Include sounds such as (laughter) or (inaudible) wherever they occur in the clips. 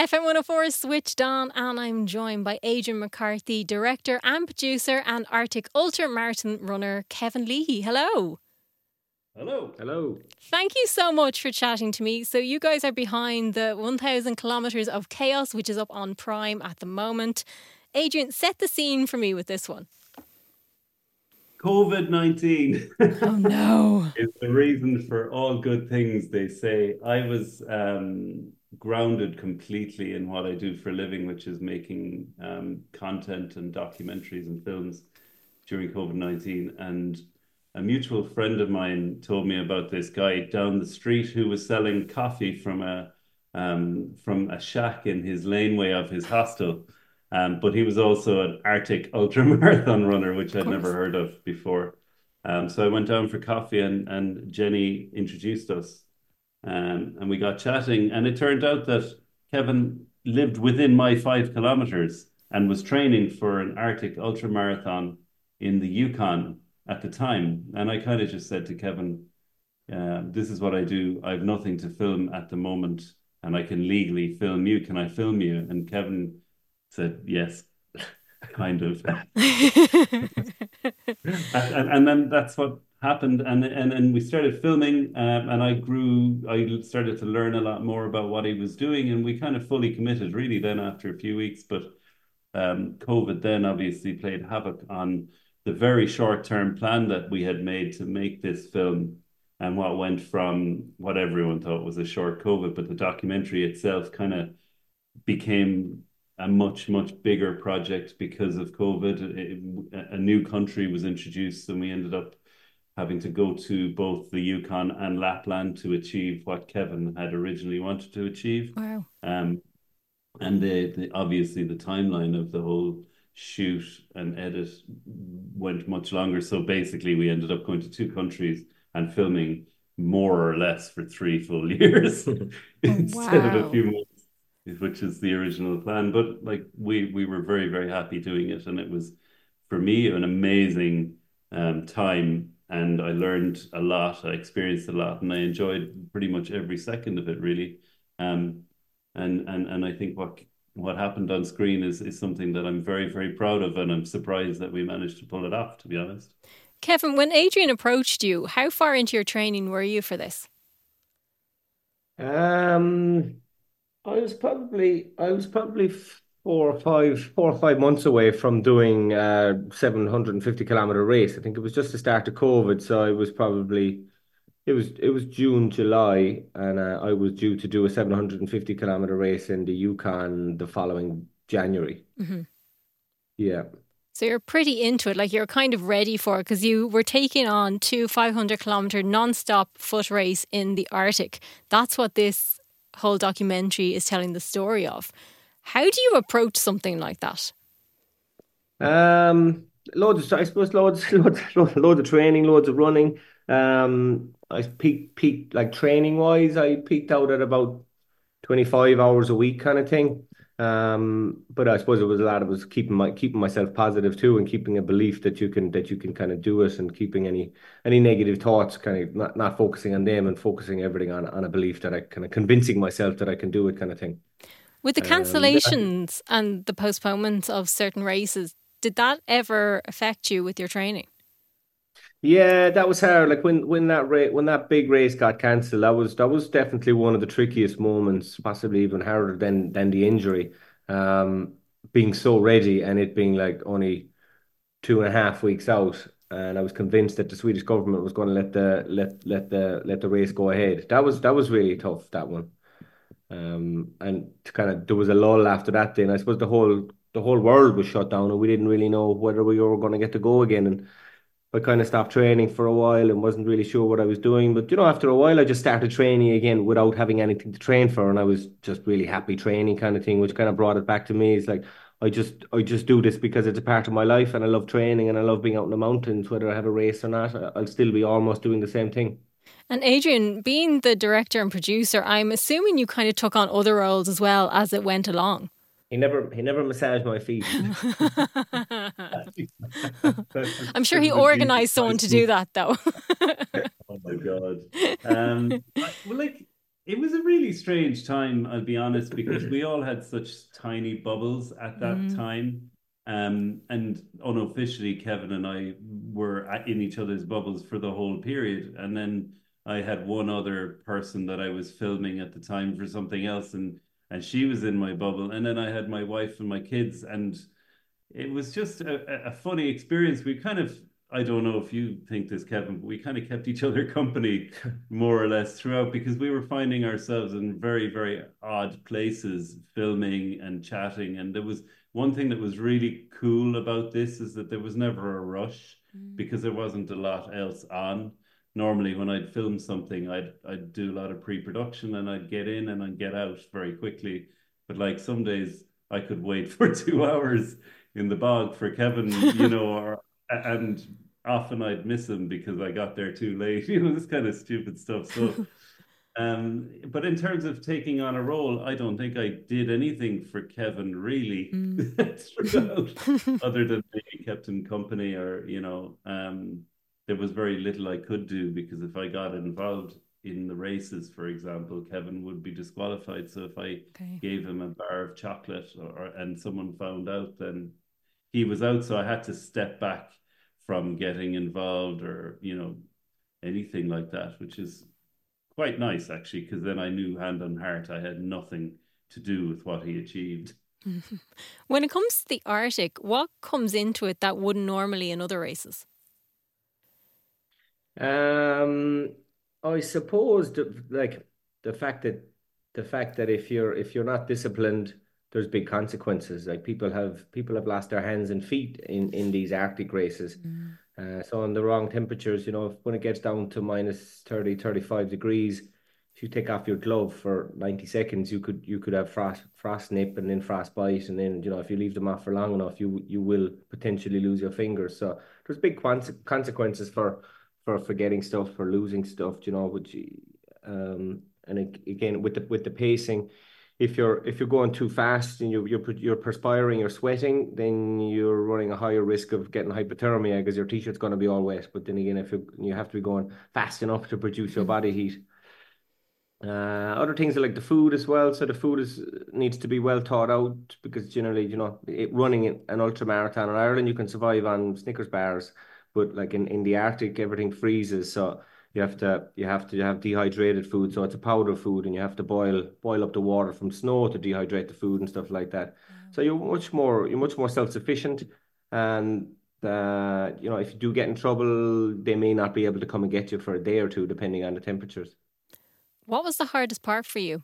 FM 104 is switched on, and I'm joined by Adrian McCarthy, director and producer, and Arctic Ultra Marathon runner Kevin Leahy. Hello. Hello. Hello. Thank you so much for chatting to me. So, you guys are behind the 1000 kilometres of chaos, which is up on Prime at the moment. Adrian, set the scene for me with this one. COVID 19 (laughs) Oh, no. it's the reason for all good things, they say. I was um, grounded completely in what I do for a living, which is making um, content and documentaries and films during COVID 19. And a mutual friend of mine told me about this guy down the street who was selling coffee from a um, from a shack in his laneway of his hostel. Um, but he was also an Arctic (laughs) ultramarathon runner, which I'd never heard of before. Um, so I went down for coffee and, and Jenny introduced us. Um, and we got chatting, and it turned out that Kevin lived within my five kilometers and was training for an Arctic ultra marathon in the Yukon at the time. And I kind of just said to Kevin, uh, This is what I do. I have nothing to film at the moment, and I can legally film you. Can I film you? And Kevin said, Yes, (laughs) kind of. (laughs) (laughs) and, and then that's what happened and and and we started filming um, and I grew I started to learn a lot more about what he was doing and we kind of fully committed really then after a few weeks but um, COVID then obviously played havoc on the very short term plan that we had made to make this film and what went from what everyone thought was a short COVID but the documentary itself kind of became a much much bigger project because of COVID. It, a new country was introduced, and we ended up having to go to both the Yukon and Lapland to achieve what Kevin had originally wanted to achieve. Wow. Um, and the, the obviously the timeline of the whole shoot and edit went much longer. So basically, we ended up going to two countries and filming more or less for three full (laughs) years (laughs) instead of a few months which is the original plan. But like we we were very very happy doing it, and it was for me an amazing um, time, and I learned a lot. I experienced a lot, and I enjoyed pretty much every second of it. Really, um, and and and I think what what happened on screen is is something that I'm very very proud of, and I'm surprised that we managed to pull it off. To be honest. Kevin, when Adrian approached you, how far into your training were you for this? Um, I was probably I was probably four or five four or five months away from doing a 750 kilometer race. I think it was just the start of COVID, so I was probably it was it was June, July, and uh, I was due to do a 750 kilometer race in the Yukon the following January. Mhm. Yeah. So you're pretty into it, like you're kind of ready for it because you were taking on two 500 kilometer non-stop foot race in the Arctic. That's what this whole documentary is telling the story of. How do you approach something like that? Um, loads of, I suppose loads, (laughs) loads, loads of training, loads of running. Um, I peaked, peaked like training wise, I peaked out at about 25 hours a week kind of thing. Um, but I suppose it was a lot. It was keeping my keeping myself positive too, and keeping a belief that you can that you can kind of do it, and keeping any any negative thoughts, kind of not not focusing on them, and focusing everything on on a belief that I kind of convincing myself that I can do it, kind of thing. With the Um, cancellations and the postponements of certain races, did that ever affect you with your training? Yeah, that was hard. Like when when that ra when that big race got cancelled, that was that was definitely one of the trickiest moments, possibly even harder than than the injury. Um, being so ready and it being like only two and a half weeks out, and I was convinced that the Swedish government was going to let the let let the let the race go ahead. That was that was really tough, that one. Um, and to kind of there was a lull after that. Then I suppose the whole the whole world was shut down, and we didn't really know whether we were going to get to go again. And I kind of stopped training for a while and wasn't really sure what I was doing. But you know, after a while, I just started training again without having anything to train for, and I was just really happy training, kind of thing, which kind of brought it back to me. It's like I just I just do this because it's a part of my life, and I love training, and I love being out in the mountains, whether I have a race or not. I'll still be almost doing the same thing. And Adrian, being the director and producer, I'm assuming you kind of took on other roles as well as it went along. He never he never massaged my feet. (laughs) (laughs) I'm sure he organised someone to do that, though. (laughs) Oh my God. Um, well, like it was a really strange time, I'll be honest, because we all had such tiny bubbles at that mm. time. Um, and unofficially, Kevin and I were in each other's bubbles for the whole period. And then I had one other person that I was filming at the time for something else, and and she was in my bubble. And then I had my wife and my kids, and it was just a, a funny experience. We kind of I don't know if you think this, Kevin, but we kind of kept each other (laughs) company more or less throughout because we were finding ourselves in very, very odd places filming and chatting. And there was one thing that was really cool about this is that there was never a rush mm. because there wasn't a lot else on. Normally, when I'd film something, I'd I'd do a lot of pre-production and I'd get in and I'd get out very quickly. But like some days, I could wait (laughs) for two hours in the bog for Kevin, you know, (laughs) or and often I'd miss him because I got there too late. You know, this kind of stupid stuff. So, (laughs) um, but in terms of taking on a role, I don't think I did anything for Kevin really mm. other than maybe kept him company or you know, um, there was very little I could do because if I got involved in the races, for example, Kevin would be disqualified. So if I okay. gave him a bar of chocolate or, and someone found out, then he was out. So I had to step back from getting involved or you know anything like that, which is quite nice actually, because then I knew hand on heart I had nothing to do with what he achieved. (laughs) When it comes to the Arctic, what comes into it that wouldn't normally in other races? Um, I suppose the, like the fact that the fact that if you're if you're not disciplined there's big consequences. Like people have people have lost their hands and feet in in these Arctic races. Mm. Uh, so on the wrong temperatures, you know, when it gets down to minus 30, 35 degrees, if you take off your glove for 90 seconds, you could you could have frost frost nip and then frost bite, and then you know if you leave them off for long enough, you you will potentially lose your fingers. So there's big consequences for for forgetting stuff, for losing stuff, you know, which um and again with the with the pacing if you're if you're going too fast and you, you're you're perspiring, you're sweating, then you're running a higher risk of getting hypothermia because your t-shirt's going to be all wet. But then again, if you you have to be going fast enough to produce your body heat. Uh, other things are like the food as well. So the food is needs to be well thought out because generally, you know, it, running an ultra marathon in Ireland, you can survive on Snickers bars, but like in, in the Arctic, everything freezes. So you have to you have to have dehydrated food so it's a powder food and you have to boil boil up the water from snow to dehydrate the food and stuff like that mm. so you're much more you're much more self-sufficient and uh, you know if you do get in trouble they may not be able to come and get you for a day or two depending on the temperatures what was the hardest part for you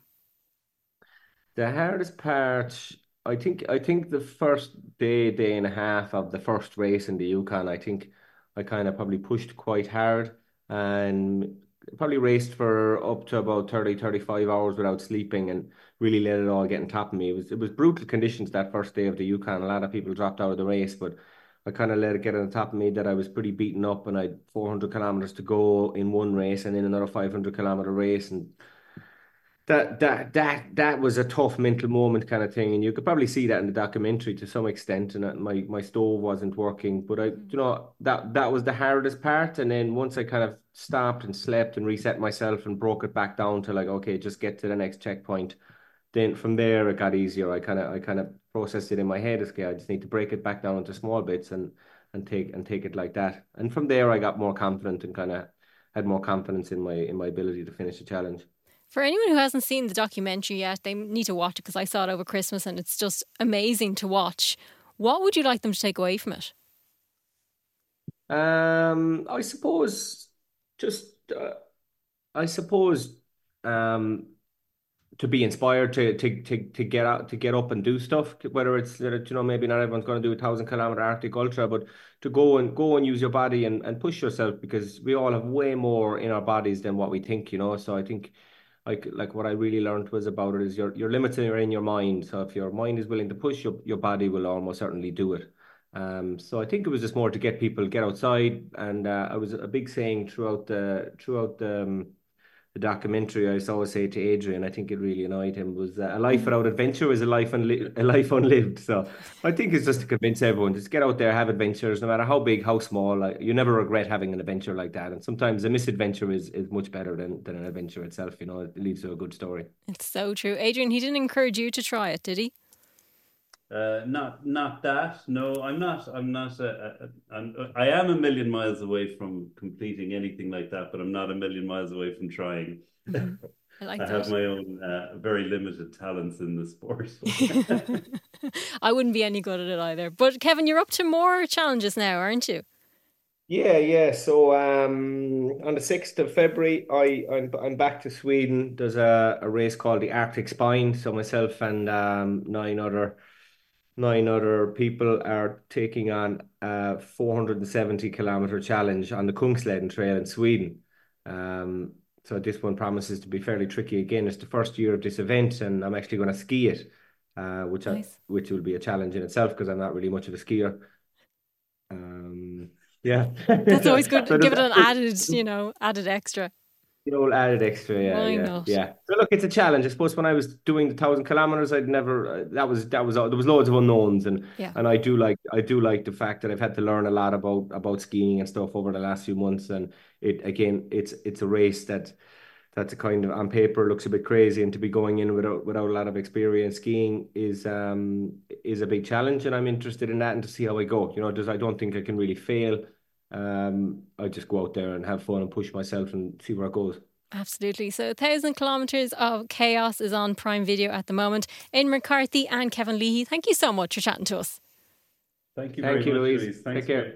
the hardest part i think i think the first day day and a half of the first race in the yukon i think i kind of probably pushed quite hard and probably raced for up to about 30 35 hours without sleeping and really let it all get on top of me. It was it was brutal conditions that first day of the yukon a lot of people dropped out of the race but I kind of let it get on top of me that I was pretty beaten up and I had 400 kilometers to go in one race and then another 500 kilometer race and that that that that was a tough mental moment kind of thing and you could probably see that in the documentary to some extent and my my stove wasn't working but i mm. you know that that was the hardest part and then once i kind of stopped and slept and reset myself and broke it back down to like okay just get to the next checkpoint then from there it got easier i kind of i kind of processed it in my head okay i just need to break it back down into small bits and and take and take it like that and from there i got more confident and kind of had more confidence in my in my ability to finish the challenge for anyone who hasn't seen the documentary yet, they need to watch it because I saw it over Christmas and it's just amazing to watch. What would you like them to take away from it? Um, I suppose just uh, I suppose um to be inspired to to to to get out to get up and do stuff whether it's you know maybe not everyone's going to do a thousand kilometer arctic ultra but to go and go and use your body and, and push yourself because we all have way more in our bodies than what we think you know so i think like like what I really learned was about it is your your limits are in your mind. So if your mind is willing to push, your your body will almost certainly do it. Um, so I think it was just more to get people get outside, and uh, I was a big saying throughout the throughout the um, the documentary, I always say to Adrian, I think it really annoyed him, was uh, a life without adventure is a life unli- a life unlived. So I think it's just to convince everyone, just get out there, have adventures, no matter how big, how small. Like, you never regret having an adventure like that. And sometimes a misadventure is, is much better than, than an adventure itself. You know, it leads to a good story. It's so true. Adrian, he didn't encourage you to try it, did he? Uh, not not that. No, I'm not. I'm not. A, a, I'm, I am a million miles away from completing anything like that, but I'm not a million miles away from trying. Mm-hmm. (laughs) I like I have my own uh, very limited talents in the sport. (laughs) (laughs) I wouldn't be any good at it either. But Kevin, you're up to more challenges now, aren't you? Yeah, yeah. So um, on the 6th of February, I, I'm, I'm back to Sweden. There's a, a race called the Arctic Spine. So myself and um, nine other nine other people are taking on a 470 kilometer challenge on the Kungsleden Trail in Sweden. Um, so this one promises to be fairly tricky again. It's the first year of this event, and I'm actually going to ski it, uh, which Nice. I, which will be a challenge in itself because I'm not really much of a skier. Um, yeah, That's always (laughs) good. So Give it an added, you know, added extra. The old added extra, yeah, Why yeah, not? yeah. So look, it's a challenge. I suppose when I was doing the thousand kilometers, I'd never. Uh, that was that was there was loads of unknowns, and Yeah. and I do like I do like the fact that I've had to learn a lot about about skiing and stuff over the last few months. And it again, it's it's a race that that's a kind of on paper looks a bit crazy, and to be going in without without a lot of experience skiing is um is a big challenge, and I'm interested in that and to see how I go. You know, does I don't think I can really fail. Um, I just go out there and have fun and push myself and see where it goes. Absolutely. So, a 1,000 kilometres of chaos is on Prime Video at the moment. In McCarthy and Kevin Leahy, thank you so much for chatting to us. Thank you Thank you, much, Louise. Louise. Thanks Take care. for